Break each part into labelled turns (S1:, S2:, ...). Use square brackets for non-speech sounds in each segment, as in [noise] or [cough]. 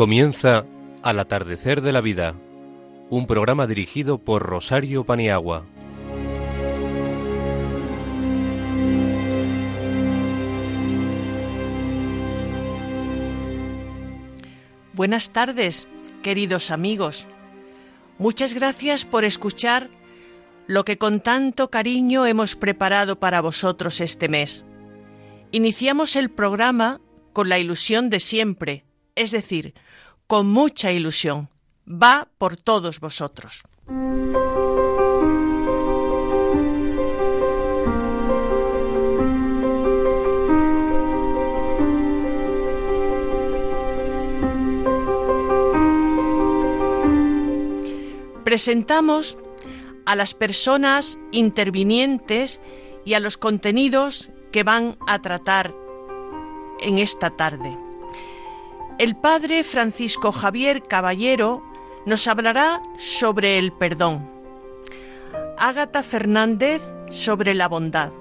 S1: Comienza Al atardecer de la vida, un programa dirigido por Rosario Paniagua.
S2: Buenas tardes, queridos amigos. Muchas gracias por escuchar lo que con tanto cariño hemos preparado para vosotros este mes. Iniciamos el programa con la ilusión de siempre, es decir, con mucha ilusión. Va por todos vosotros. Presentamos a las personas intervinientes y a los contenidos que van a tratar en esta tarde. El padre Francisco Javier Caballero nos hablará sobre el perdón. Ágata Fernández sobre la bondad.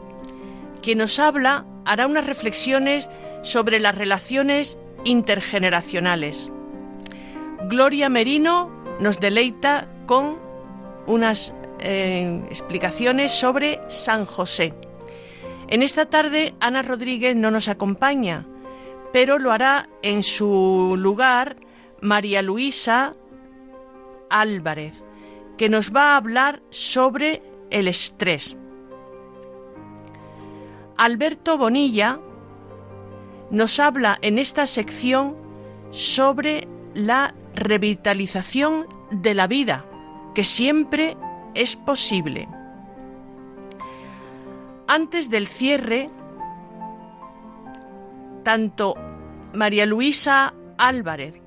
S2: Quien nos habla hará unas reflexiones sobre las relaciones intergeneracionales. Gloria Merino nos deleita con unas eh, explicaciones sobre San José. En esta tarde Ana Rodríguez no nos acompaña, pero lo hará en su lugar María Luisa Álvarez, que nos va a hablar sobre el estrés. Alberto Bonilla nos habla en esta sección sobre la revitalización de la vida, que siempre es posible. Antes del cierre, tanto María Luisa Álvarez,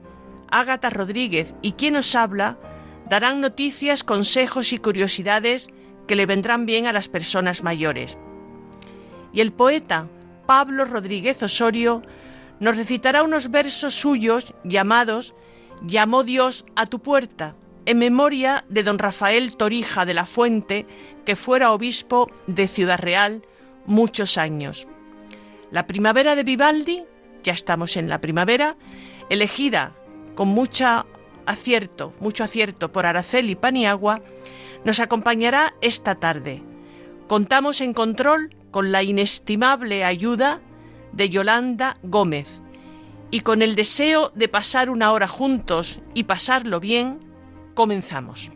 S2: Ágata Rodríguez y quien nos habla darán noticias, consejos y curiosidades que le vendrán bien a las personas mayores. Y el poeta Pablo Rodríguez Osorio nos recitará unos versos suyos llamados Llamó Dios a tu puerta, en memoria de don Rafael Torija de la Fuente, que fuera obispo de Ciudad Real muchos años. La primavera de Vivaldi, ya estamos en la primavera, elegida con mucho acierto, mucho acierto por Araceli Paniagua, nos acompañará esta tarde. Contamos en control con la inestimable ayuda de Yolanda Gómez y con el deseo de pasar una hora juntos y pasarlo bien, comenzamos.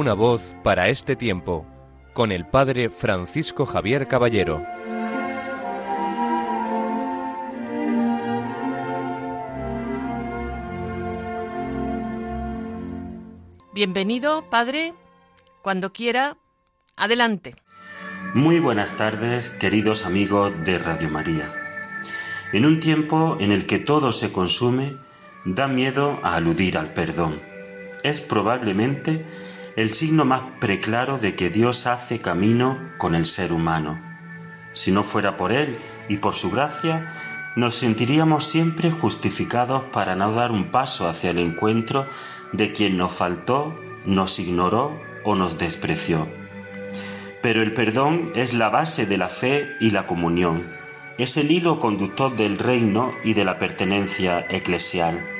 S1: Una voz para este tiempo, con el padre Francisco Javier Caballero.
S2: Bienvenido, padre, cuando quiera, adelante.
S3: Muy buenas tardes, queridos amigos de Radio María. En un tiempo en el que todo se consume, da miedo a aludir al perdón. Es probablemente el signo más preclaro de que Dios hace camino con el ser humano. Si no fuera por Él y por su gracia, nos sentiríamos siempre justificados para no dar un paso hacia el encuentro de quien nos faltó, nos ignoró o nos despreció. Pero el perdón es la base de la fe y la comunión, es el hilo conductor del reino y de la pertenencia eclesial.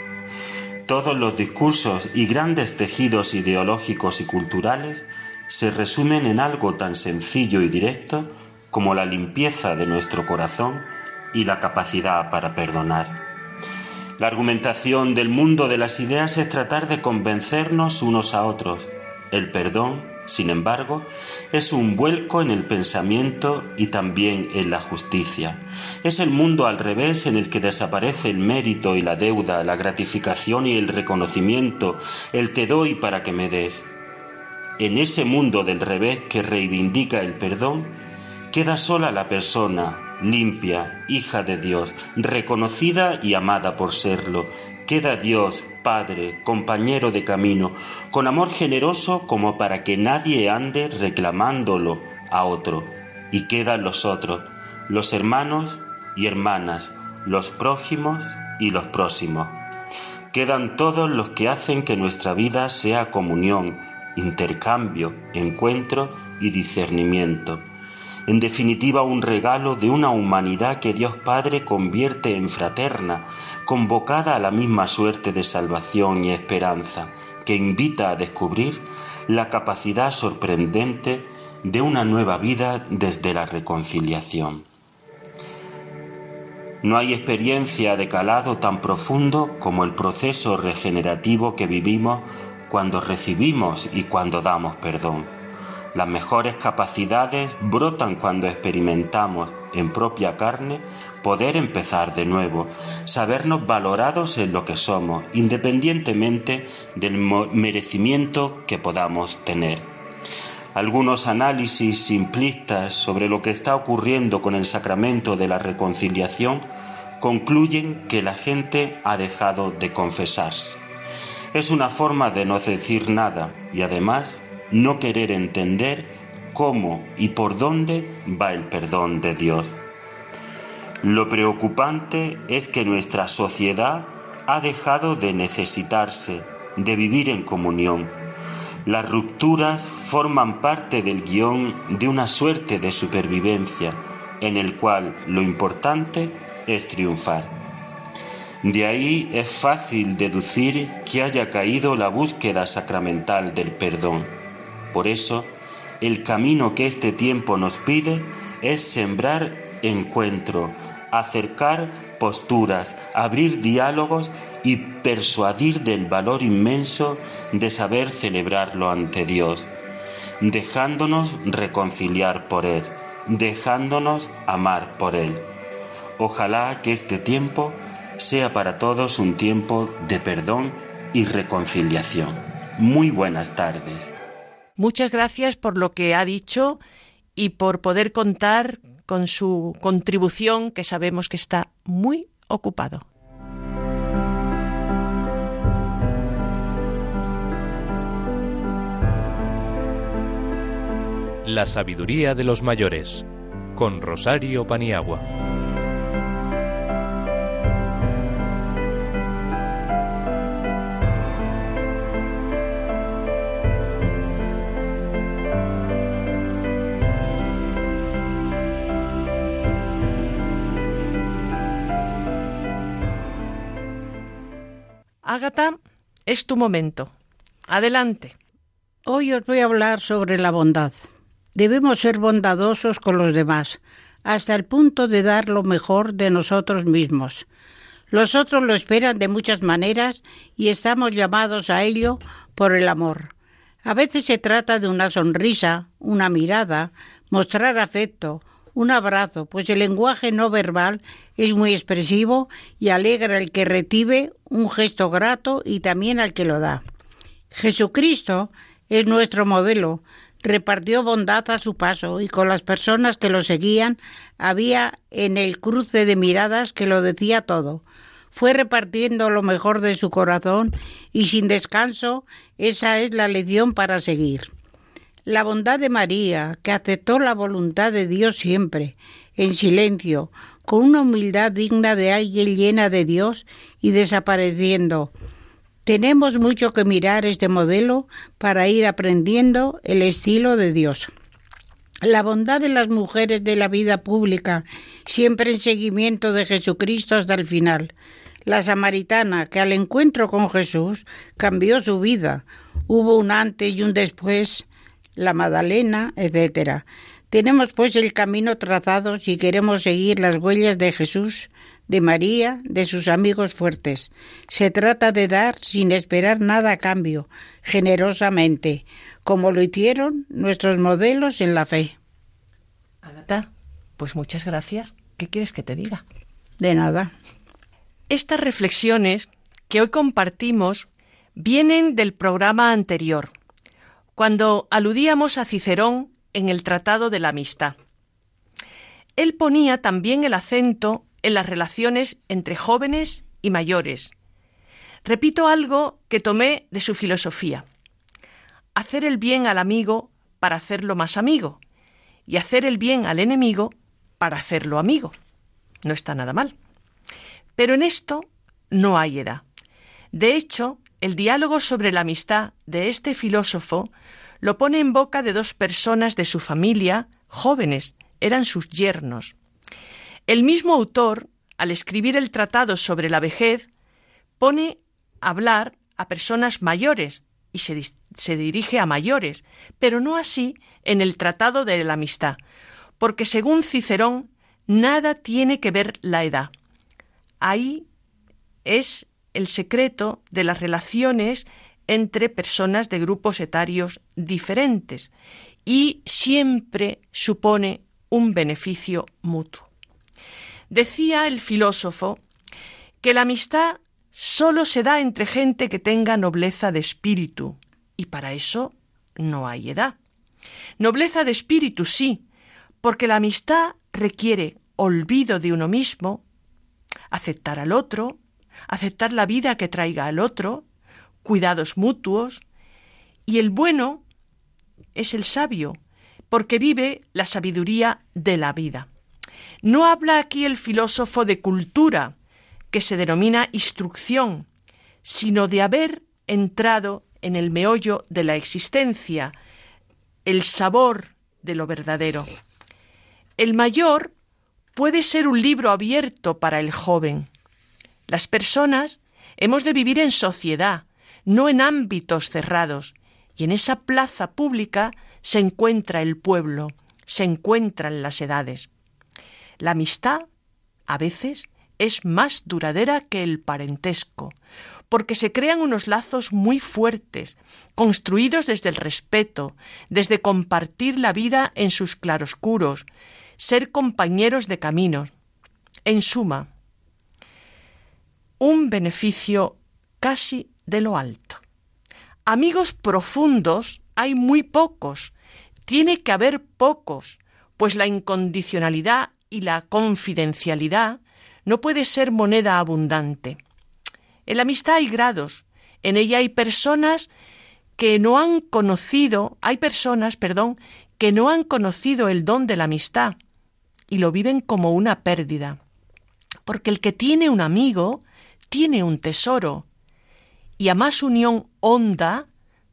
S3: Todos los discursos y grandes tejidos ideológicos y culturales se resumen en algo tan sencillo y directo como la limpieza de nuestro corazón y la capacidad para perdonar. La argumentación del mundo de las ideas es tratar de convencernos unos a otros. El perdón, sin embargo, es un vuelco en el pensamiento y también en la justicia. Es el mundo al revés en el que desaparece el mérito y la deuda, la gratificación y el reconocimiento, el te doy para que me des. En ese mundo del revés que reivindica el perdón, queda sola la persona, limpia, hija de Dios, reconocida y amada por serlo. Queda Dios, Padre, compañero de camino, con amor generoso como para que nadie ande reclamándolo a otro. Y quedan los otros, los hermanos y hermanas, los prójimos y los próximos. Quedan todos los que hacen que nuestra vida sea comunión, intercambio, encuentro y discernimiento. En definitiva, un regalo de una humanidad que Dios Padre convierte en fraterna, convocada a la misma suerte de salvación y esperanza, que invita a descubrir la capacidad sorprendente de una nueva vida desde la reconciliación. No hay experiencia de calado tan profundo como el proceso regenerativo que vivimos cuando recibimos y cuando damos perdón. Las mejores capacidades brotan cuando experimentamos en propia carne poder empezar de nuevo, sabernos valorados en lo que somos, independientemente del merecimiento que podamos tener. Algunos análisis simplistas sobre lo que está ocurriendo con el sacramento de la reconciliación concluyen que la gente ha dejado de confesarse. Es una forma de no decir nada y además no querer entender cómo y por dónde va el perdón de Dios. Lo preocupante es que nuestra sociedad ha dejado de necesitarse, de vivir en comunión las rupturas forman parte del guion de una suerte de supervivencia en el cual lo importante es triunfar. De ahí es fácil deducir que haya caído la búsqueda sacramental del perdón. Por eso, el camino que este tiempo nos pide es sembrar encuentro, acercar posturas, abrir diálogos y persuadir del valor inmenso de saber celebrarlo ante Dios, dejándonos reconciliar por Él, dejándonos amar por Él. Ojalá que este tiempo sea para todos un tiempo de perdón y reconciliación. Muy buenas tardes.
S2: Muchas gracias por lo que ha dicho y por poder contar con su contribución que sabemos que está muy ocupado.
S1: La sabiduría de los mayores con Rosario Paniagua.
S2: Ágata, es tu momento. Adelante.
S4: Hoy os voy a hablar sobre la bondad. Debemos ser bondadosos con los demás, hasta el punto de dar lo mejor de nosotros mismos. Los otros lo esperan de muchas maneras y estamos llamados a ello por el amor. A veces se trata de una sonrisa, una mirada, mostrar afecto, un abrazo, pues el lenguaje no verbal es muy expresivo y alegra al que recibe un gesto grato y también al que lo da. Jesucristo es nuestro modelo, repartió bondad a su paso y con las personas que lo seguían había en el cruce de miradas que lo decía todo. Fue repartiendo lo mejor de su corazón y sin descanso esa es la lección para seguir. La bondad de María, que aceptó la voluntad de Dios siempre, en silencio, con una humildad digna de alguien llena de Dios y desapareciendo. Tenemos mucho que mirar este modelo para ir aprendiendo el estilo de Dios. La bondad de las mujeres de la vida pública, siempre en seguimiento de Jesucristo hasta el final. La samaritana, que al encuentro con Jesús cambió su vida. Hubo un antes y un después la Magdalena, etc. Tenemos pues el camino trazado si queremos seguir las huellas de Jesús, de María, de sus amigos fuertes. Se trata de dar sin esperar nada a cambio, generosamente, como lo hicieron nuestros modelos en la fe.
S2: Agata, pues muchas gracias. ¿Qué quieres que te diga?
S4: De nada.
S2: Estas reflexiones que hoy compartimos vienen del programa anterior, cuando aludíamos a Cicerón en el Tratado de la Amistad. Él ponía también el acento en las relaciones entre jóvenes y mayores. Repito algo que tomé de su filosofía. Hacer el bien al amigo para hacerlo más amigo y hacer el bien al enemigo para hacerlo amigo. No está nada mal. Pero en esto no hay edad. De hecho, el diálogo sobre la amistad de este filósofo lo pone en boca de dos personas de su familia, jóvenes, eran sus yernos. El mismo autor, al escribir el tratado sobre la vejez, pone a hablar a personas mayores y se, se dirige a mayores, pero no así en el tratado de la amistad, porque según Cicerón, nada tiene que ver la edad. Ahí es el secreto de las relaciones entre personas de grupos etarios diferentes y siempre supone un beneficio mutuo. Decía el filósofo que la amistad sólo se da entre gente que tenga nobleza de espíritu, y para eso no hay edad. Nobleza de espíritu sí, porque la amistad requiere olvido de uno mismo, aceptar al otro, aceptar la vida que traiga al otro, cuidados mutuos, y el bueno es el sabio, porque vive la sabiduría de la vida. No habla aquí el filósofo de cultura, que se denomina instrucción, sino de haber entrado en el meollo de la existencia, el sabor de lo verdadero. El mayor puede ser un libro abierto para el joven. Las personas hemos de vivir en sociedad, no en ámbitos cerrados, y en esa plaza pública se encuentra el pueblo, se encuentran las edades. La amistad, a veces, es más duradera que el parentesco, porque se crean unos lazos muy fuertes, construidos desde el respeto, desde compartir la vida en sus claroscuros, ser compañeros de caminos. En suma, un beneficio casi de lo alto. Amigos profundos hay muy pocos, tiene que haber pocos, pues la incondicionalidad y la confidencialidad no puede ser moneda abundante. En la amistad hay grados, en ella hay personas que no han conocido, hay personas, perdón, que no han conocido el don de la amistad y lo viven como una pérdida. Porque el que tiene un amigo tiene un tesoro, y a más unión honda,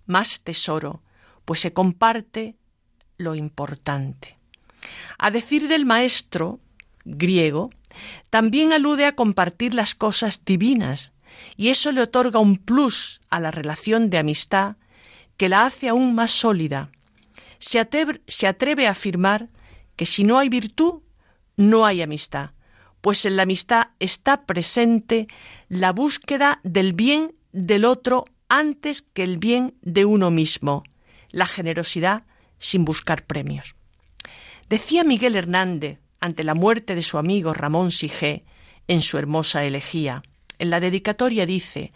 S2: más tesoro, pues se comparte lo importante. A decir del maestro griego, también alude a compartir las cosas divinas, y eso le otorga un plus a la relación de amistad que la hace aún más sólida. Se atreve, se atreve a afirmar que si no hay virtud, no hay amistad, pues en la amistad está presente la búsqueda del bien del otro antes que el bien de uno mismo, la generosidad sin buscar premios. Decía Miguel Hernández, ante la muerte de su amigo Ramón Sigé, en su hermosa elegía, en la dedicatoria dice,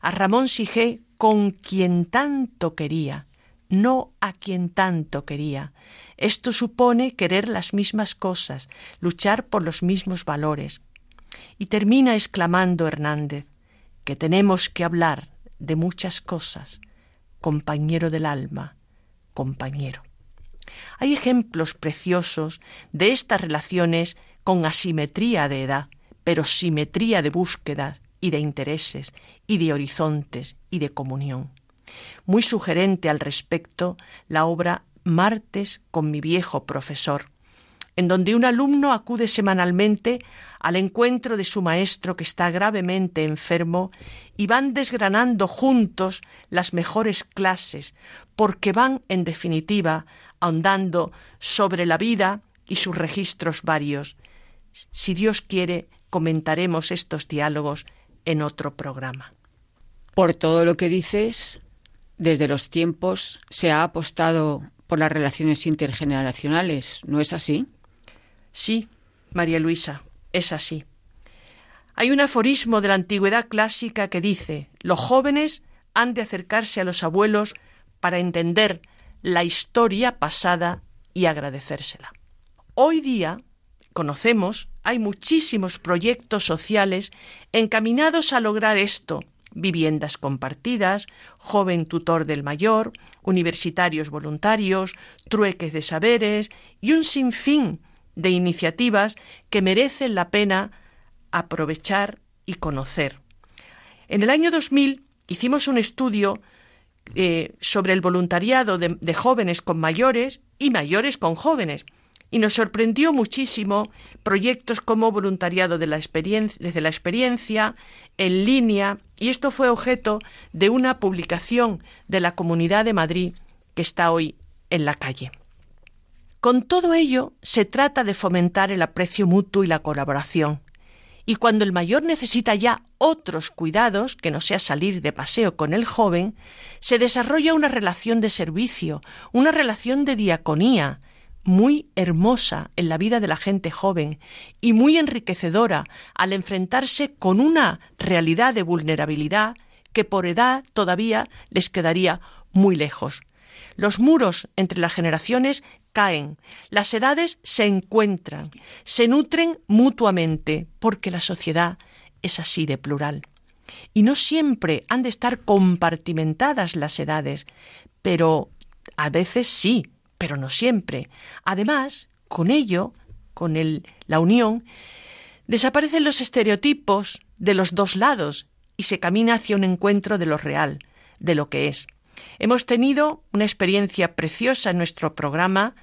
S2: a Ramón Sigé con quien tanto quería, no a quien tanto quería. Esto supone querer las mismas cosas, luchar por los mismos valores. Y termina exclamando Hernández, que tenemos que hablar de muchas cosas, compañero del alma, compañero. Hay ejemplos preciosos de estas relaciones con asimetría de edad, pero simetría de búsquedas y de intereses y de horizontes y de comunión. Muy sugerente al respecto la obra Martes con mi viejo profesor, en donde un alumno acude semanalmente al encuentro de su maestro que está gravemente enfermo y van desgranando juntos las mejores clases, porque van, en definitiva, ahondando sobre la vida y sus registros varios. Si Dios quiere, comentaremos estos diálogos en otro programa.
S4: Por todo lo que dices, desde los tiempos se ha apostado por las relaciones intergeneracionales, ¿no es así?
S2: Sí, María Luisa, es así. Hay un aforismo de la antigüedad clásica que dice, los jóvenes han de acercarse a los abuelos para entender la historia pasada y agradecérsela. Hoy día, conocemos, hay muchísimos proyectos sociales encaminados a lograr esto, viviendas compartidas, joven tutor del mayor, universitarios voluntarios, trueques de saberes y un sinfín de iniciativas que merecen la pena aprovechar y conocer. En el año 2000 hicimos un estudio eh, sobre el voluntariado de, de jóvenes con mayores y mayores con jóvenes. Y nos sorprendió muchísimo proyectos como voluntariado de la desde la experiencia, en línea, y esto fue objeto de una publicación de la Comunidad de Madrid que está hoy en la calle. Con todo ello, se trata de fomentar el aprecio mutuo y la colaboración. Y cuando el mayor necesita ya otros cuidados, que no sea salir de paseo con el joven, se desarrolla una relación de servicio, una relación de diaconía, muy hermosa en la vida de la gente joven y muy enriquecedora al enfrentarse con una realidad de vulnerabilidad que por edad todavía les quedaría muy lejos. Los muros entre las generaciones caen, las edades se encuentran, se nutren mutuamente, porque la sociedad es así de plural. Y no siempre han de estar compartimentadas las edades, pero a veces sí, pero no siempre. Además, con ello, con el, la unión, desaparecen los estereotipos de los dos lados y se camina hacia un encuentro de lo real, de lo que es. Hemos tenido una experiencia preciosa en nuestro programa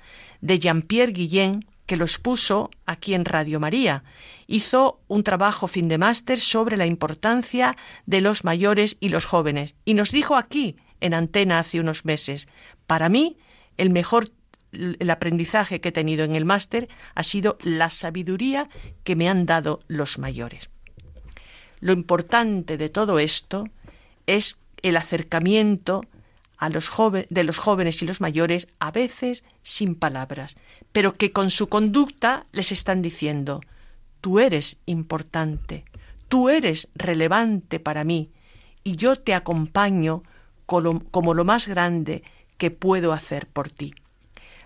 S2: de Jean-Pierre Guillén, que lo expuso aquí en Radio María. Hizo un trabajo fin de máster sobre la importancia de los mayores y los jóvenes y nos dijo aquí en antena hace unos meses, para mí el mejor el aprendizaje que he tenido en el máster ha sido la sabiduría que me han dado los mayores. Lo importante de todo esto es el acercamiento a los de los jóvenes y los mayores, a veces sin palabras, pero que con su conducta les están diciendo tú eres importante, tú eres relevante para mí, y yo te acompaño como lo más grande que puedo hacer por ti.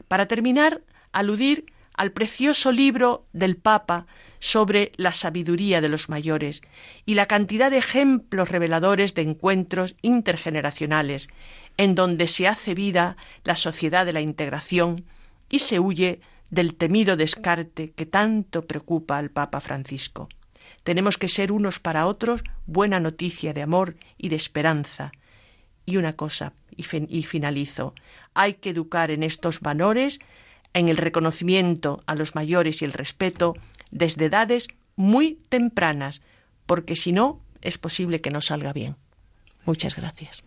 S2: Para terminar, aludir al precioso libro del Papa sobre la sabiduría de los mayores y la cantidad de ejemplos reveladores de encuentros intergeneracionales, en donde se hace vida la sociedad de la integración y se huye del temido descarte que tanto preocupa al Papa Francisco. Tenemos que ser unos para otros buena noticia de amor y de esperanza. Y una cosa, y, finalizo, hay que educar en estos valores en el reconocimiento a los mayores y el respeto desde edades muy tempranas, porque si no, es posible que no salga bien. Muchas gracias.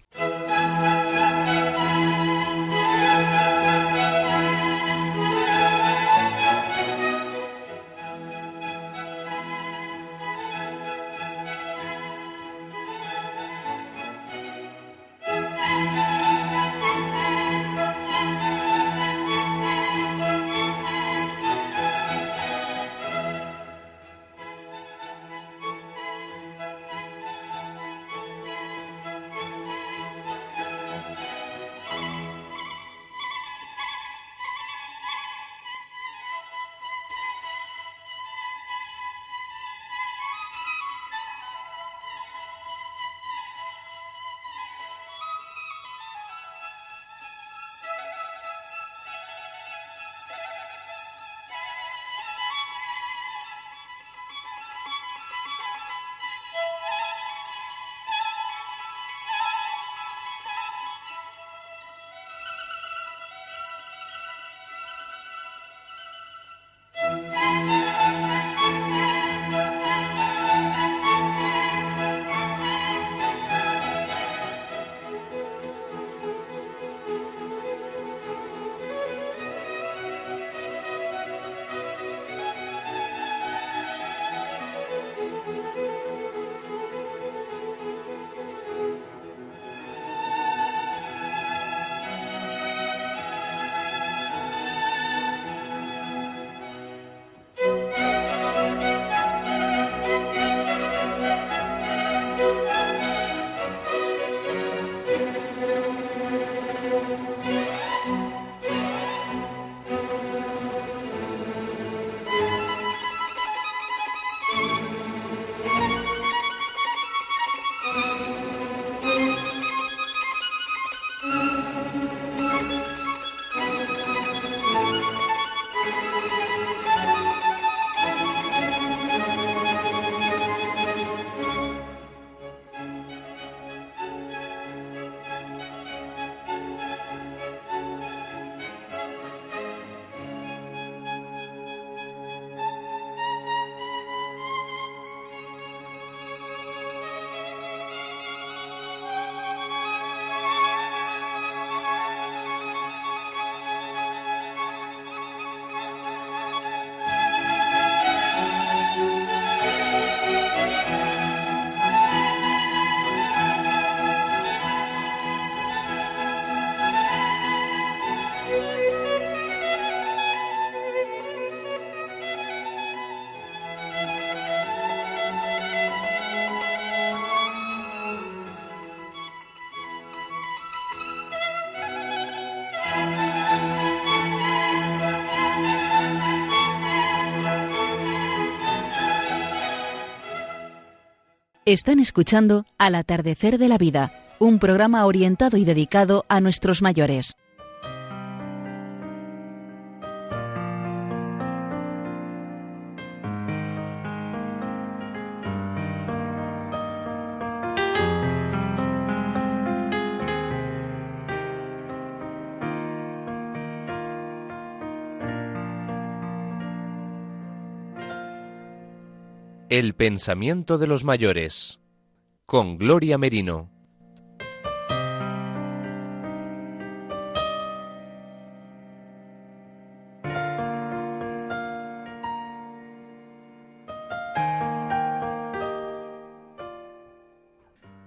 S5: Están escuchando Al atardecer de la vida, un programa orientado y dedicado a nuestros mayores.
S1: El pensamiento de los mayores con Gloria Merino.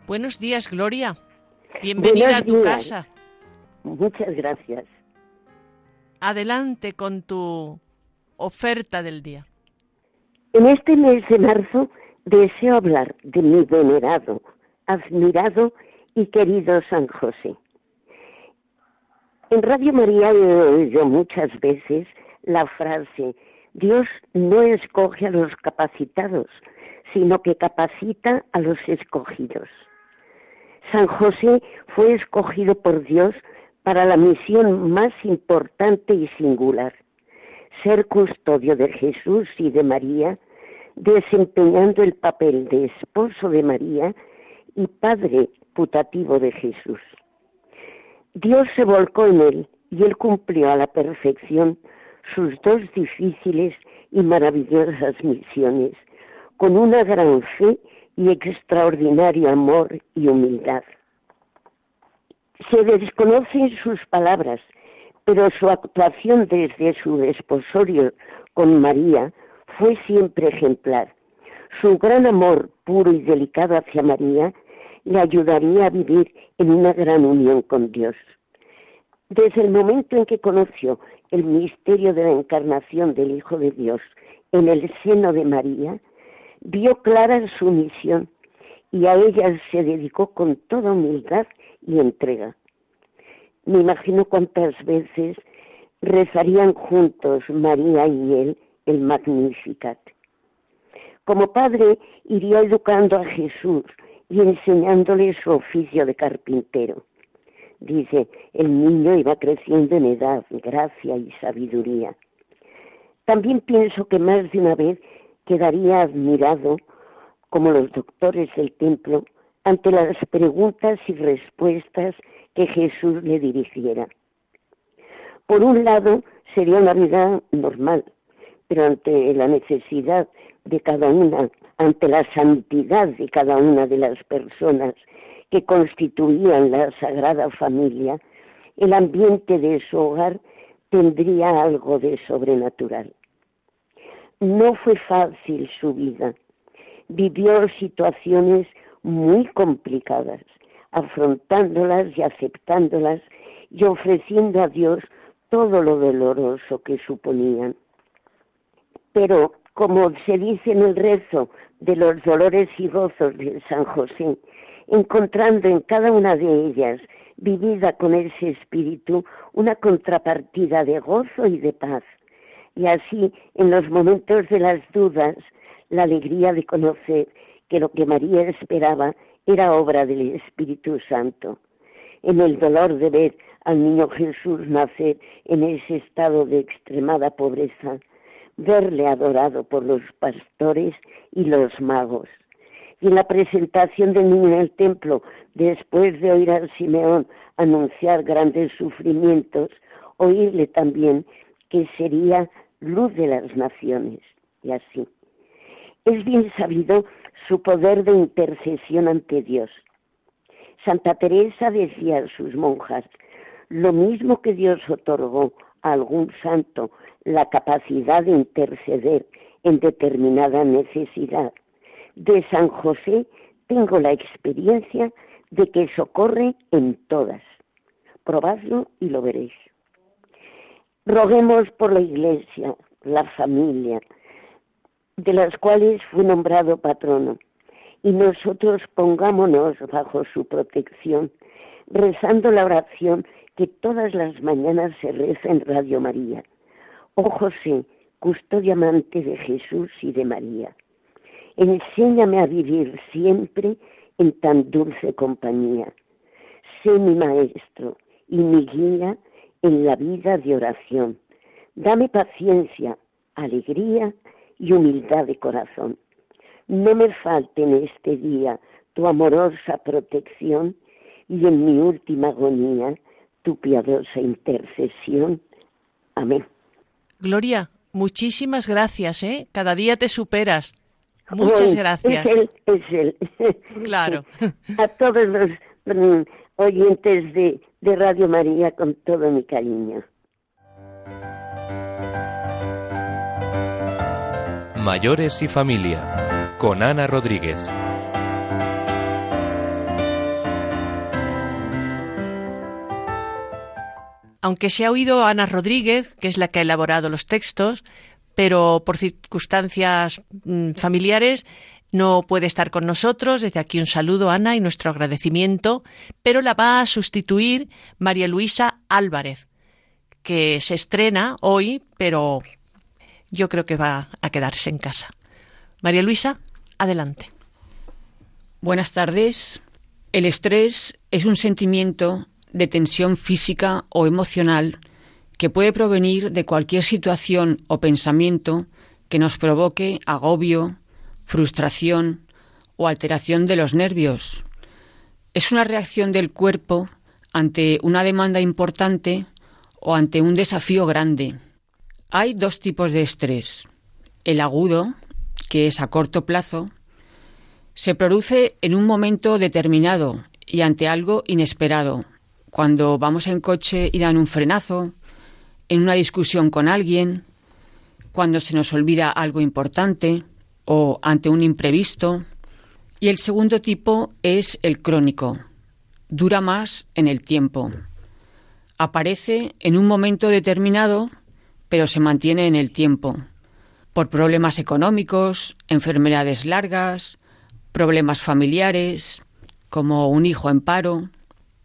S2: Buenos días, Gloria. Bienvenida a tu casa.
S6: Muchas gracias.
S2: Adelante con tu oferta del día.
S6: En este mes de marzo deseo hablar de mi venerado, admirado y querido San José. En Radio María he oído muchas veces la frase, Dios no escoge a los capacitados, sino que capacita a los escogidos. San José fue escogido por Dios para la misión más importante y singular, ser custodio de Jesús y de María, desempeñando el papel de esposo de María y padre putativo de Jesús. Dios se volcó en él y él cumplió a la perfección sus dos difíciles y maravillosas misiones, con una gran fe y extraordinario amor y humildad. Se desconocen sus palabras, pero su actuación desde su desposorio con María fue siempre ejemplar. Su gran amor puro y delicado hacia María le ayudaría a vivir en una gran unión con Dios. Desde el momento en que conoció el misterio de la encarnación del Hijo de Dios en el seno de María, vio clara su misión y a ella se dedicó con toda humildad y entrega. Me imagino cuántas veces rezarían juntos María y él el Magnificat. Como padre iría educando a Jesús y enseñándole su oficio de carpintero. Dice, el niño iba creciendo en edad, gracia y sabiduría. También pienso que más de una vez quedaría admirado, como los doctores del templo, ante las preguntas y respuestas que Jesús le dirigiera. Por un lado, sería una vida normal, pero ante la necesidad de cada una, ante la santidad de cada una de las personas que constituían la Sagrada Familia, el ambiente de su hogar tendría algo de sobrenatural. No fue fácil su vida. Vivió situaciones muy complicadas, afrontándolas y aceptándolas y ofreciendo a Dios todo lo doloroso que suponían. Pero, como se dice en el rezo de los dolores y gozos de San José, encontrando en cada una de ellas, vivida con ese espíritu, una contrapartida de gozo y de paz, y así en los momentos de las dudas, la alegría de conocer que lo que María esperaba era obra del Espíritu Santo. En el dolor de ver al niño Jesús nacer en ese estado de extremada pobreza, verle adorado por los pastores y los magos. Y en la presentación del niño en el templo, después de oír al Simeón anunciar grandes sufrimientos, oírle también que sería luz de las naciones, y así. Es bien sabido su poder de intercesión ante Dios. Santa Teresa decía a sus monjas, lo mismo que Dios otorgó a algún santo la capacidad de interceder en determinada necesidad. De San José tengo la experiencia de que socorre en todas. Probadlo y lo veréis. Roguemos por la Iglesia, la familia, de las cuales fue nombrado patrono, y nosotros pongámonos bajo su protección, rezando la oración que todas las mañanas se reza en Radio María. Oh José, custodio amante de Jesús y de María. Enséñame a vivir siempre en tan dulce compañía. Sé mi maestro y mi guía en la vida de oración. Dame paciencia, alegría y humildad de corazón. No me falte en este día tu amorosa protección y en mi última agonía tu piadosa intercesión. Amén.
S2: Gloria, muchísimas gracias, ¿eh? Cada día te superas. Muchas gracias.
S6: Es él, es él.
S2: Claro. [laughs]
S6: A todos los mm, oyentes de, de Radio María con todo mi cariño.
S1: Mayores y familia, con Ana Rodríguez.
S2: Aunque se ha oído a Ana Rodríguez, que es la que ha elaborado los textos, pero por circunstancias mm, familiares no puede estar con nosotros. Desde aquí un saludo, Ana, y nuestro agradecimiento, pero la va a sustituir María Luisa Álvarez, que se estrena hoy, pero yo creo que va a quedarse en casa. María Luisa, adelante.
S7: Buenas tardes. El estrés es un sentimiento de tensión física o emocional que puede provenir de cualquier situación o pensamiento que nos provoque agobio, frustración o alteración de los nervios. Es una reacción del cuerpo ante una demanda importante o ante un desafío grande. Hay dos tipos de estrés. El agudo, que es a corto plazo, se produce en un momento determinado y ante algo inesperado, cuando vamos en coche y dan un frenazo, en una discusión con alguien, cuando se nos olvida algo importante o ante un imprevisto. Y el segundo tipo es el crónico. Dura más en el tiempo. Aparece en un momento determinado, pero se mantiene en el tiempo. Por problemas económicos, enfermedades largas, problemas familiares, como un hijo en paro.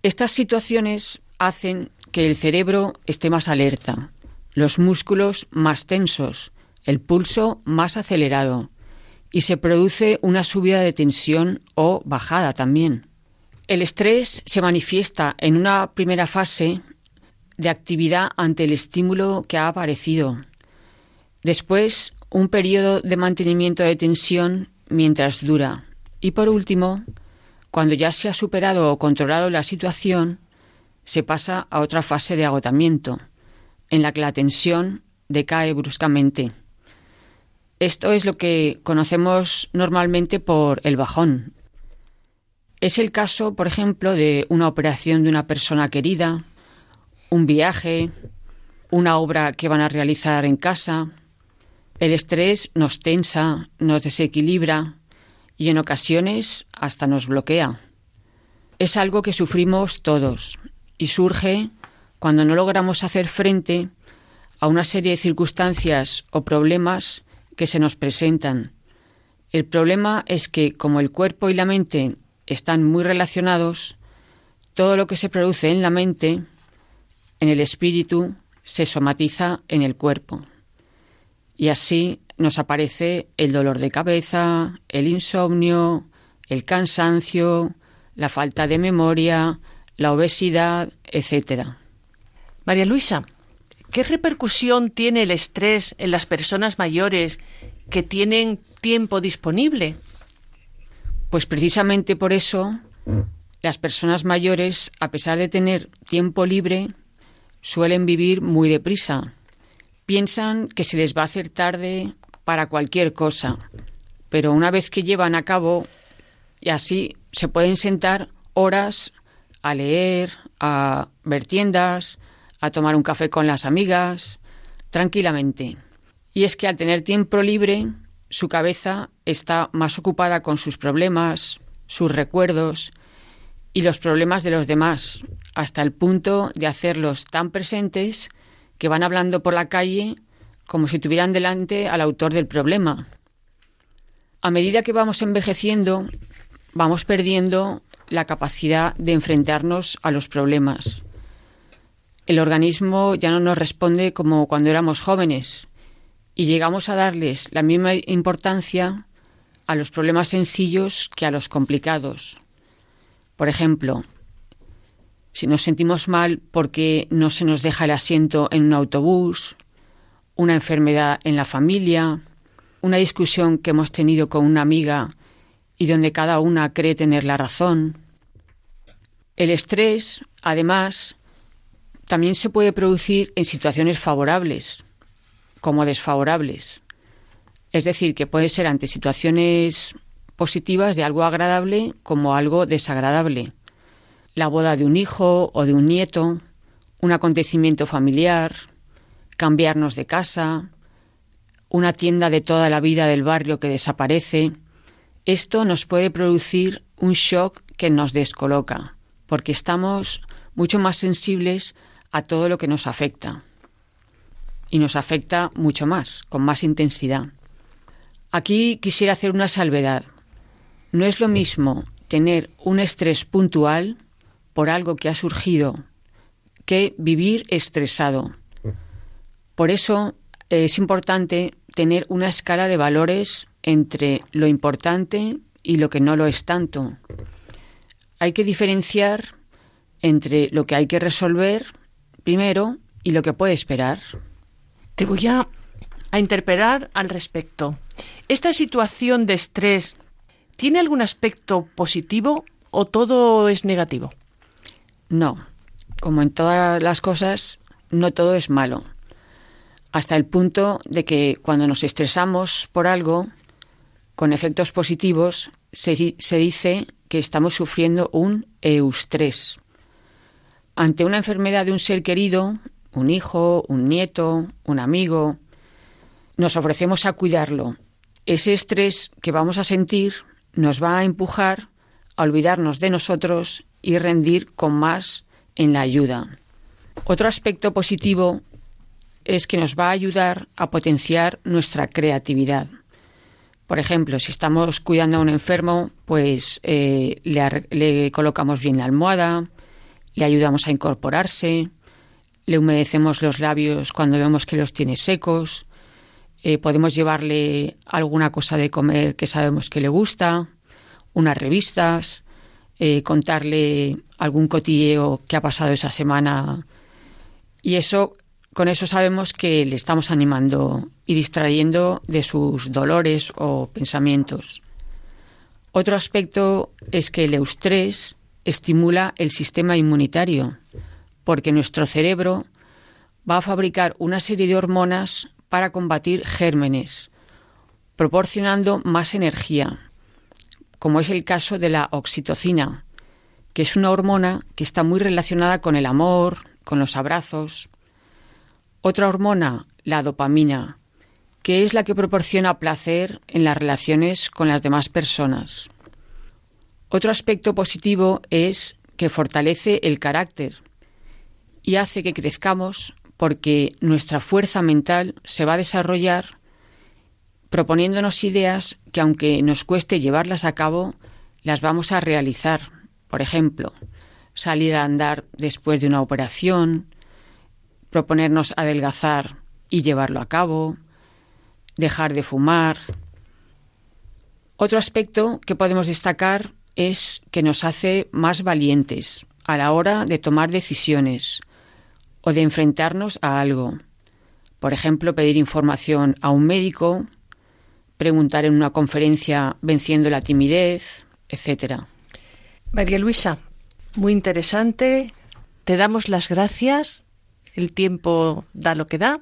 S7: Estas situaciones hacen que el cerebro esté más alerta, los músculos más tensos, el pulso más acelerado y se produce una subida de tensión o bajada también. El estrés se manifiesta en una primera fase de actividad ante el estímulo que ha aparecido. Después, un periodo de mantenimiento de tensión mientras dura. Y por último, cuando ya se ha superado o controlado la situación, se pasa a otra fase de agotamiento, en la que la tensión decae bruscamente. Esto es lo que conocemos normalmente por el bajón. Es el caso, por ejemplo, de una operación de una persona querida, un viaje, una obra que van a realizar en casa. El estrés nos tensa, nos desequilibra y en ocasiones hasta nos bloquea. Es algo que sufrimos todos y surge cuando no logramos hacer frente a una serie de circunstancias o problemas que se nos presentan. El problema es que como el cuerpo y la mente están muy relacionados, todo lo que se produce en la mente, en el espíritu, se somatiza en el cuerpo. Y así nos aparece el dolor de cabeza, el insomnio, el cansancio, la falta de memoria, la obesidad, etcétera.
S2: María Luisa, ¿qué repercusión tiene el estrés en las personas mayores que tienen tiempo disponible?
S7: Pues precisamente por eso las personas mayores, a pesar de tener tiempo libre, suelen vivir muy deprisa. Piensan que se les va a hacer tarde para cualquier cosa, pero una vez que llevan a cabo, y así se pueden sentar horas a leer, a ver tiendas, a tomar un café con las amigas, tranquilamente. Y es que al tener tiempo libre, su cabeza está más ocupada con sus problemas, sus recuerdos y los problemas de los demás, hasta el punto de hacerlos tan presentes que van hablando por la calle como si tuvieran delante al autor del problema. A medida que vamos envejeciendo, vamos perdiendo la capacidad de enfrentarnos a los problemas. El organismo ya no nos responde como cuando éramos jóvenes y llegamos a darles la misma importancia a los problemas sencillos que a los complicados. Por ejemplo, si nos sentimos mal porque no se nos deja el asiento en un autobús, una enfermedad en la familia, una discusión que hemos tenido con una amiga y donde cada una cree tener la razón. El estrés, además, también se puede producir en situaciones favorables como desfavorables. Es decir, que puede ser ante situaciones positivas de algo agradable como algo desagradable. La boda de un hijo o de un nieto, un acontecimiento familiar, cambiarnos de casa, una tienda de toda la vida del barrio que desaparece. Esto nos puede producir un shock que nos descoloca, porque estamos mucho más sensibles a todo lo que nos afecta. Y nos afecta mucho más, con más intensidad. Aquí quisiera hacer una salvedad. No es lo mismo tener un estrés puntual por algo que ha surgido que vivir estresado. Por eso es importante tener una escala de valores entre lo importante y lo que no lo es tanto. Hay que diferenciar entre lo que hay que resolver primero y lo que puede esperar.
S2: Te voy a, a interpelar al respecto. ¿Esta situación de estrés tiene algún aspecto positivo o todo es negativo?
S7: No, como en todas las cosas, no todo es malo. Hasta el punto de que cuando nos estresamos por algo, con efectos positivos, se, dice que estamos sufriendo un eustrés. Ante una enfermedad de un ser querido, un hijo, un nieto, un amigo, nos ofrecemos a cuidarlo ese estrés que vamos a sentir nos va a empujar a olvidarnos de nosotros y rendir con más en la ayuda. Otro aspecto positivo es que nos va a ayudar a potenciar nuestra creatividad. Por ejemplo, si estamos cuidando a un enfermo, pues eh, le, le colocamos bien la almohada, le ayudamos a incorporarse, le humedecemos los labios cuando vemos que los tiene secos, eh, podemos llevarle alguna cosa de comer que sabemos que le gusta, unas revistas, eh, contarle algún cotilleo que ha pasado esa semana. Y eso, con eso sabemos que le estamos animando y distrayendo de sus dolores o pensamientos. Otro aspecto es que el eustrés estimula el sistema inmunitario, porque nuestro cerebro va a fabricar una serie de hormonas para combatir gérmenes, proporcionando más energía, como es el caso de la oxitocina, que es una hormona que está muy relacionada con el amor, con los abrazos. Otra hormona, la dopamina, que es la que proporciona placer en las relaciones con las demás personas. Otro aspecto positivo es que fortalece el carácter y hace que crezcamos porque nuestra fuerza mental se va a desarrollar proponiéndonos ideas que aunque nos cueste llevarlas a cabo, las vamos a realizar. Por ejemplo, salir a andar después de una operación, proponernos adelgazar y llevarlo a cabo, dejar de fumar. Otro aspecto que podemos destacar es que nos hace más valientes a la hora de tomar decisiones, o de enfrentarnos a algo. Por ejemplo, pedir información a un médico, preguntar en una conferencia venciendo la timidez, etc.
S2: María Luisa, muy interesante. Te damos las gracias. El tiempo da lo que da.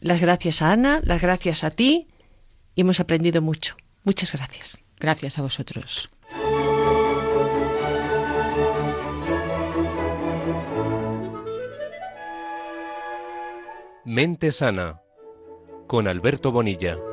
S2: Las gracias a Ana, las gracias a ti. Y hemos aprendido mucho. Muchas gracias.
S7: Gracias a vosotros.
S1: Mente Sana con Alberto Bonilla.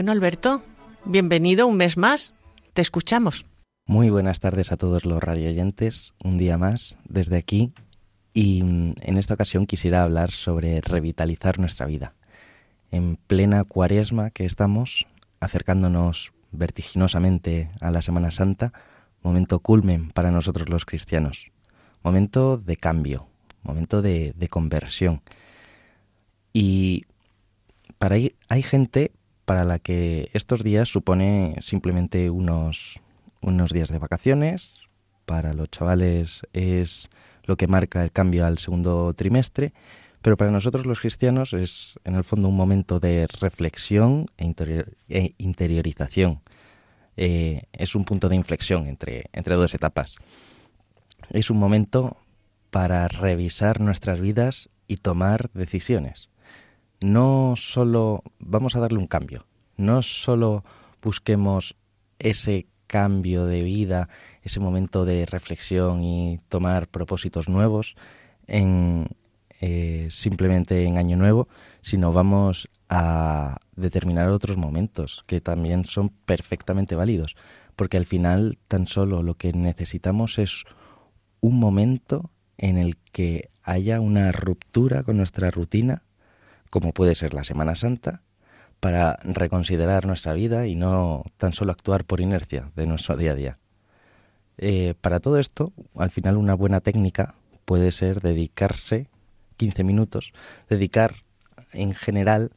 S2: Bueno, Alberto, bienvenido un mes más. Te escuchamos.
S8: Muy buenas tardes a todos los radioyentes, un día más desde aquí y mm, en esta ocasión quisiera hablar sobre revitalizar nuestra vida. En plena cuaresma que estamos, acercándonos vertiginosamente a la Semana Santa, momento culmen para nosotros los cristianos, momento de cambio, momento de, conversión. Y para ahí hay gente para la que estos días supone simplemente unos unos días de vacaciones. Para los chavales es lo que marca el cambio al segundo trimestre, pero para nosotros los cristianos es en el fondo un momento de reflexión e, e interiorización. Eh, es un punto de inflexión entre, entre dos etapas. Es un momento para revisar nuestras vidas y tomar decisiones. No solo vamos a darle un cambio, no solo busquemos ese cambio de vida, ese momento de reflexión y tomar propósitos nuevos en, eh, simplemente en Año Nuevo, sino vamos a determinar otros momentos que también son perfectamente válidos, porque al final tan solo lo que necesitamos es un momento en el que haya una ruptura con nuestra rutina, como puede ser la Semana Santa, para reconsiderar nuestra vida y no tan solo actuar por inercia de nuestro día a día. Eh, para todo esto, al final una buena técnica puede ser dedicarse 15 minutos, dedicar en general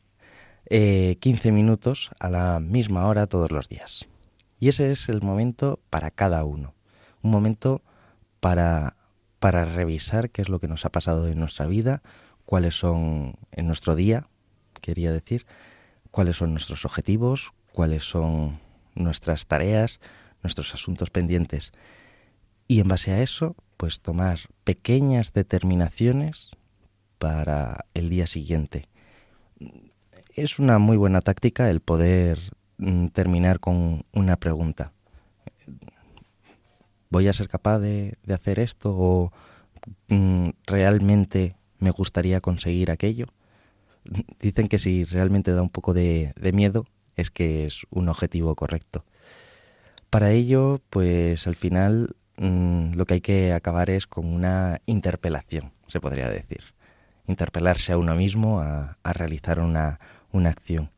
S8: 15 eh, minutos a la misma hora todos los días. Y ese es el momento para cada uno, un momento para, para revisar qué es lo que nos ha pasado en nuestra vida, cuáles son en nuestro día, quería decir, cuáles son nuestros objetivos, cuáles son nuestras tareas, nuestros asuntos pendientes. Y en base a eso, pues tomar pequeñas determinaciones para el día siguiente. Es una muy buena táctica el poder mm, terminar con una pregunta. ¿Voy a ser capaz de, hacer esto o mm, realmente me gustaría conseguir aquello? dicen que si realmente da un poco de, miedo es que es un objetivo correcto. Para ello, pues al final mm, lo que hay que acabar es con una interpelación, se podría decir. Interpelarse a uno mismo a, realizar una, acción.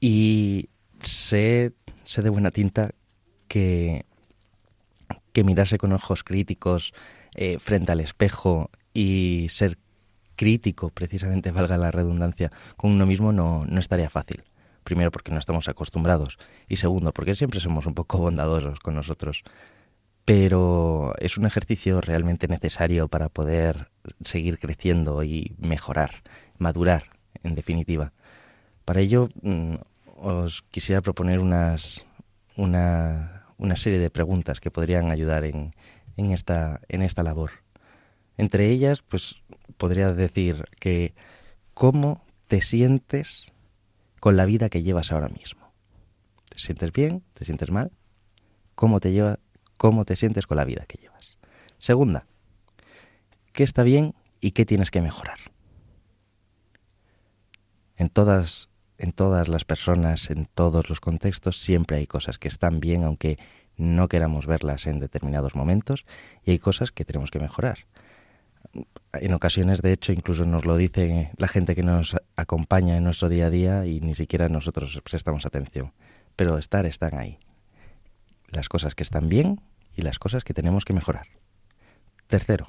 S8: Y sé, sé de buena tinta que, que mirarse con ojos críticos eh, frente al espejo y ser crítico, precisamente [laughs] valga la redundancia, con uno mismo no, no estaría fácil. Primero porque no estamos acostumbrados y segundo porque siempre somos un poco bondadosos con nosotros. Pero es un ejercicio realmente necesario para poder seguir creciendo y mejorar, madurar, en definitiva. Para ello mm, os quisiera proponer unas, una, una serie de preguntas que podrían ayudar en, en, esta, en esta labor. Entre ellas, pues podría decir que cómo te sientes con la vida que llevas ahora mismo. ¿Te sientes bien? ¿Te sientes mal? ¿Cómo te lleva, cómo te sientes con la vida que llevas? Segunda, ¿qué está bien y qué tienes que mejorar? En todas en todas las personas, en todos los contextos, siempre hay cosas que están bien, aunque no queramos verlas en determinados momentos, y hay cosas que tenemos que mejorar en ocasiones, de hecho, incluso nos lo dice la gente que nos acompaña en nuestro día a día y ni siquiera nosotros prestamos atención. Pero estar están ahí. Las cosas que están bien y las cosas que tenemos que mejorar. Tercero,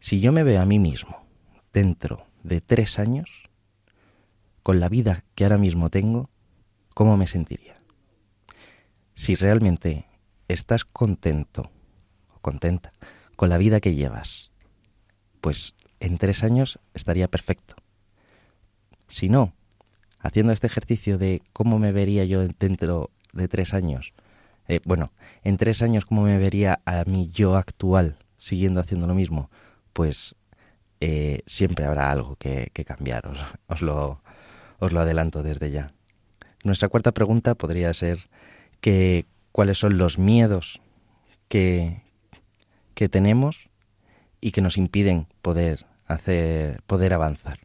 S8: si yo me veo a mí mismo dentro de tres años, con la vida que ahora mismo tengo, ¿cómo me sentiría? Si realmente estás contento o contenta con la vida que llevas, pues en tres años estaría perfecto. Si no, haciendo este ejercicio de cómo me vería yo dentro de tres años, eh, bueno, en tres años cómo me vería a mí yo actual siguiendo haciendo lo mismo, pues eh, siempre habrá algo que, cambiar, os, lo, os lo adelanto desde ya. Nuestra cuarta pregunta podría ser que cuáles son los miedos que, que tenemos y que nos impiden poder hacer, poder avanzar.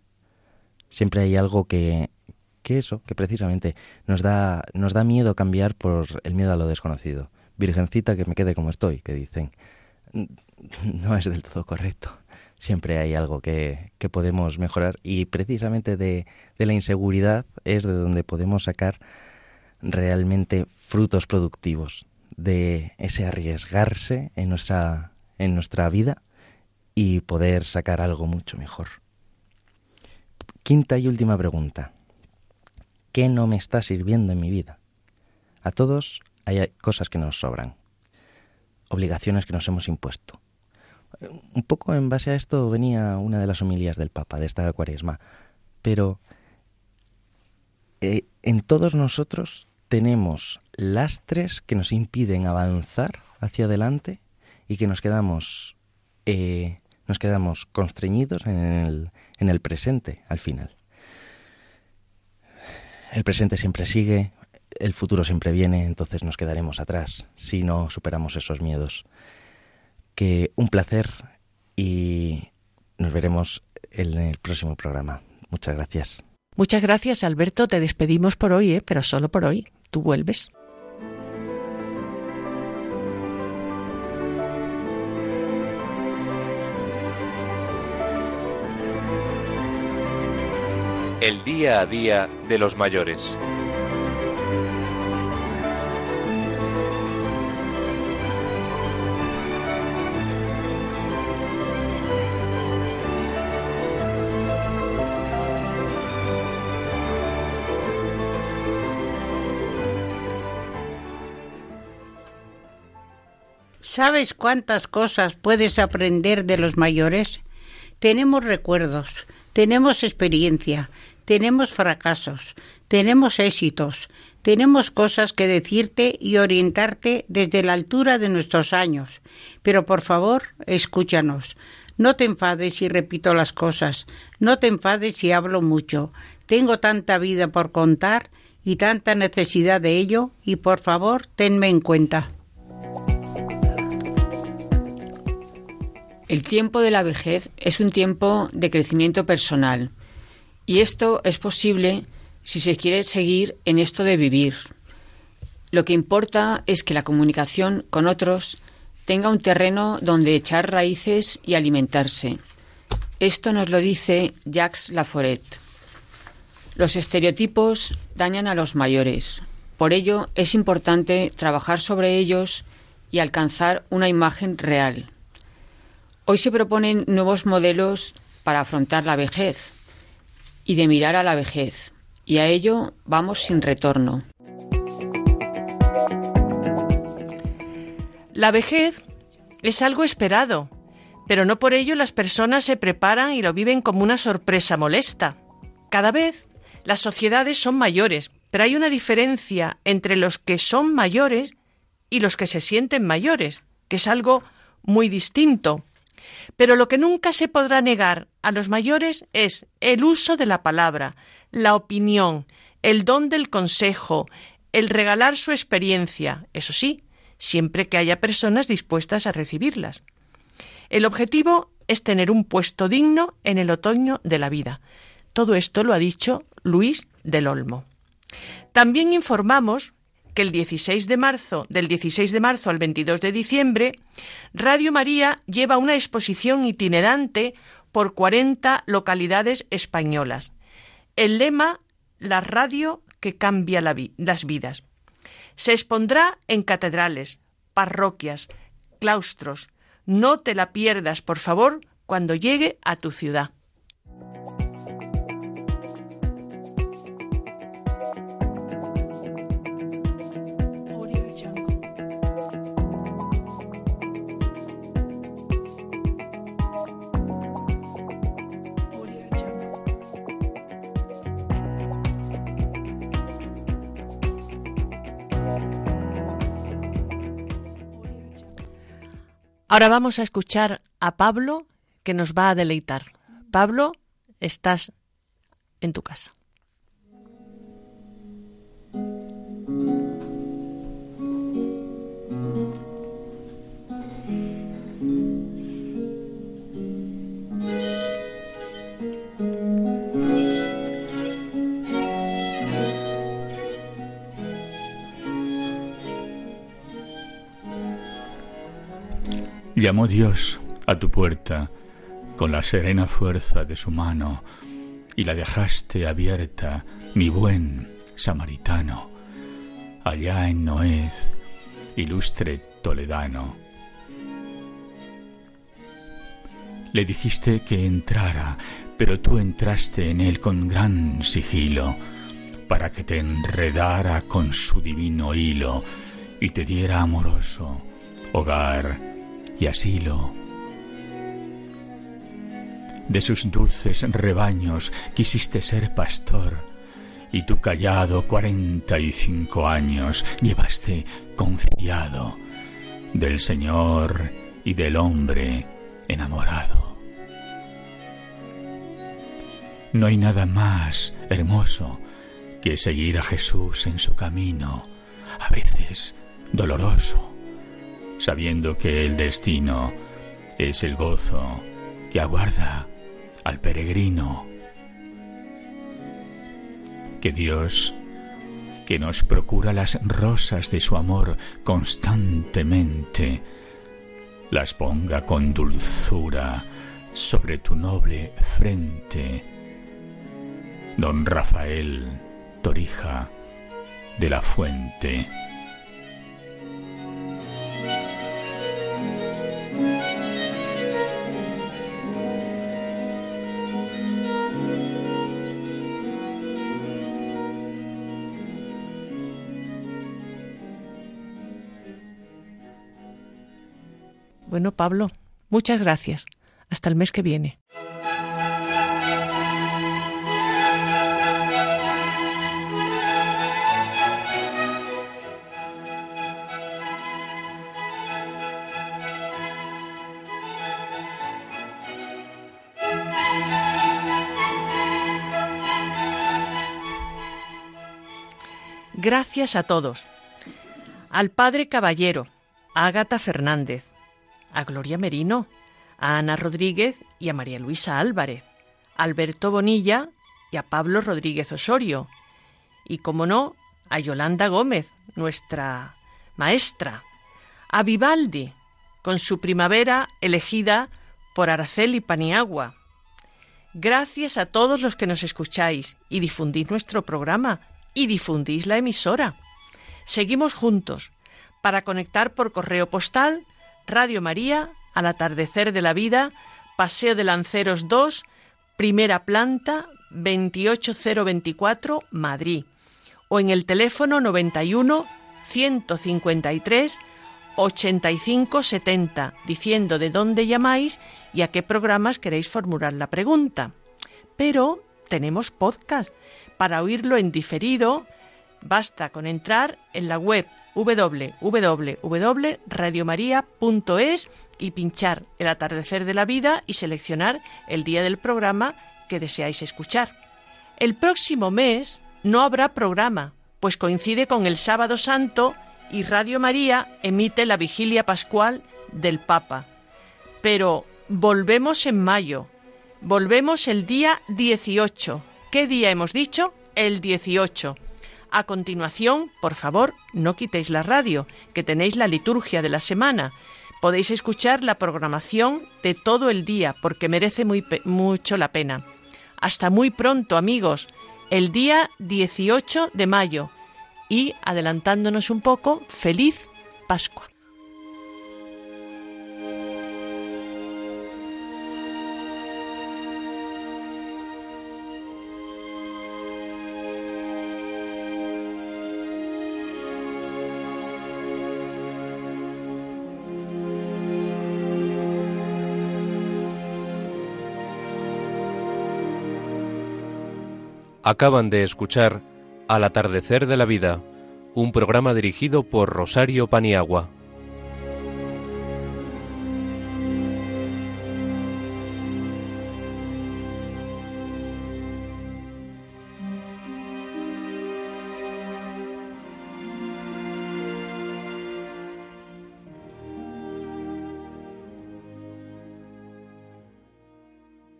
S8: Siempre hay algo que, que eso, que precisamente nos da, nos da miedo cambiar por el miedo a lo desconocido. virgencita que me quede como estoy, que dicen. [laughs] No es del todo correcto. Siempre hay algo que, que podemos mejorar y precisamente de, de la inseguridad es de donde podemos sacar realmente frutos productivos, de ese arriesgarse en nuestra, en nuestra vida y poder sacar algo mucho mejor. Quinta y última pregunta. ¿Qué no me está sirviendo en mi vida? A todos hay cosas que nos sobran, obligaciones que nos hemos impuesto. Un poco en base a esto venía una de las homilías del Papa de esta cuaresma, pero eh, en todos nosotros tenemos lastres que nos impiden avanzar hacia adelante y que nos quedamos eh, nos quedamos constreñidos en el, en el presente al final. El presente siempre sigue, el futuro siempre viene, entonces nos quedaremos atrás si no superamos esos miedos. Que un placer y nos veremos en el próximo programa. Muchas gracias.
S2: Muchas gracias, Alberto. Te despedimos por hoy, ¿eh? pero solo por hoy. Tú vuelves.
S1: El día a día de los mayores.
S4: ¿Sabes cuántas cosas puedes aprender de los mayores? Tenemos recuerdos, tenemos experiencia, tenemos fracasos, tenemos éxitos, tenemos cosas que decirte y orientarte desde la altura de nuestros años. Pero por favor, escúchanos. No te enfades si repito las cosas, no te enfades si hablo mucho. Tengo tanta vida por contar y tanta necesidad de ello, y por favor, tenme en cuenta.
S7: El tiempo de la vejez es un tiempo de crecimiento personal y esto es posible si se quiere seguir en esto de vivir. Lo que importa es que la comunicación con otros tenga un terreno donde echar raíces y alimentarse. Esto nos lo dice Jacques Laforet. Los estereotipos dañan a los mayores. Por ello es importante trabajar sobre ellos y alcanzar una imagen real. Hoy se proponen nuevos modelos para afrontar la vejez y de mirar a la vejez, y a ello vamos sin retorno.
S2: La vejez es algo esperado, pero no por ello las personas se preparan y lo viven como una sorpresa molesta. Cada vez las sociedades son mayores, pero hay una diferencia entre los que son mayores y los que se sienten mayores, que es algo muy distinto. Pero lo que nunca se podrá negar a los mayores es el uso de la palabra, la opinión, el don del consejo, el regalar su experiencia, eso sí, siempre que haya personas dispuestas a recibirlas. El objetivo es tener un puesto digno en el otoño de la vida. Todo esto lo ha dicho Luis del Olmo. También informamos que el 16 de marzo, del 16 de marzo al 22 de diciembre, Radio María lleva una exposición itinerante por 40 localidades españolas. El lema La radio que cambia las vidas. Se expondrá en catedrales, parroquias, claustros. No te la pierdas, por favor, cuando llegue a tu ciudad. Ahora vamos a escuchar a Pablo que nos va a deleitar. Pablo, estás en tu casa.
S9: Llamó Dios a tu puerta con la serena fuerza de su mano y la dejaste abierta, mi buen samaritano, allá en Noez, ilustre toledano. Le dijiste que entrara, pero tú entraste en él con gran sigilo, para que te enredara con su divino hilo y te diera amoroso hogar y asilo. De sus dulces rebaños quisiste ser pastor, y tu callado cuarenta y cinco años llevaste confiado del Señor y del hombre enamorado. No hay nada más hermoso que seguir a Jesús en su camino, a veces doloroso, sabiendo que el destino es el gozo que aguarda al peregrino. Que Dios, que nos procura las rosas de su amor constantemente, las ponga con dulzura sobre tu noble frente. Don Rafael Torija de la Fuente.
S2: Bueno, Pablo, muchas gracias. Hasta el mes que viene. Gracias a todos. Al padre Caballero, a Ágata Fernández, a Gloria Merino, a Ana Rodríguez y a María Luisa Álvarez, a Alberto Bonilla y a Pablo Rodríguez Osorio, y, como no, a Yolanda Gómez, nuestra maestra, a Vivaldi, con su primavera elegida por Araceli Paniagua. Gracias a todos los que nos escucháis y difundís nuestro programa y difundís la emisora. Seguimos juntos para conectar por correo postal Radio María, al atardecer de la vida, Paseo de Lanceros 2, primera planta, 28024, Madrid. O en el teléfono 91 153 8570, diciendo de dónde llamáis y a qué programas queréis formular la pregunta. Pero tenemos podcast. Para oírlo en diferido, basta con entrar en la web www.radiomaria.es y pinchar el atardecer de la vida y seleccionar el día del programa que deseáis escuchar. El próximo mes no habrá programa, pues coincide con el sábado santo y Radio María emite la vigilia pascual del Papa. Pero volvemos en mayo, volvemos el día 18. ¿Qué día hemos dicho? El 18 a continuación, por favor, no quitéis la radio, que tenéis la liturgia de la semana. Podéis escuchar la programación de todo el día, porque merece muy, mucho la pena. Hasta muy pronto, amigos, el día 18 de mayo. Y, adelantándonos un poco, feliz Pascua.
S1: Acaban de escuchar Al atardecer de la vida, un programa dirigido por Rosario Paniagua.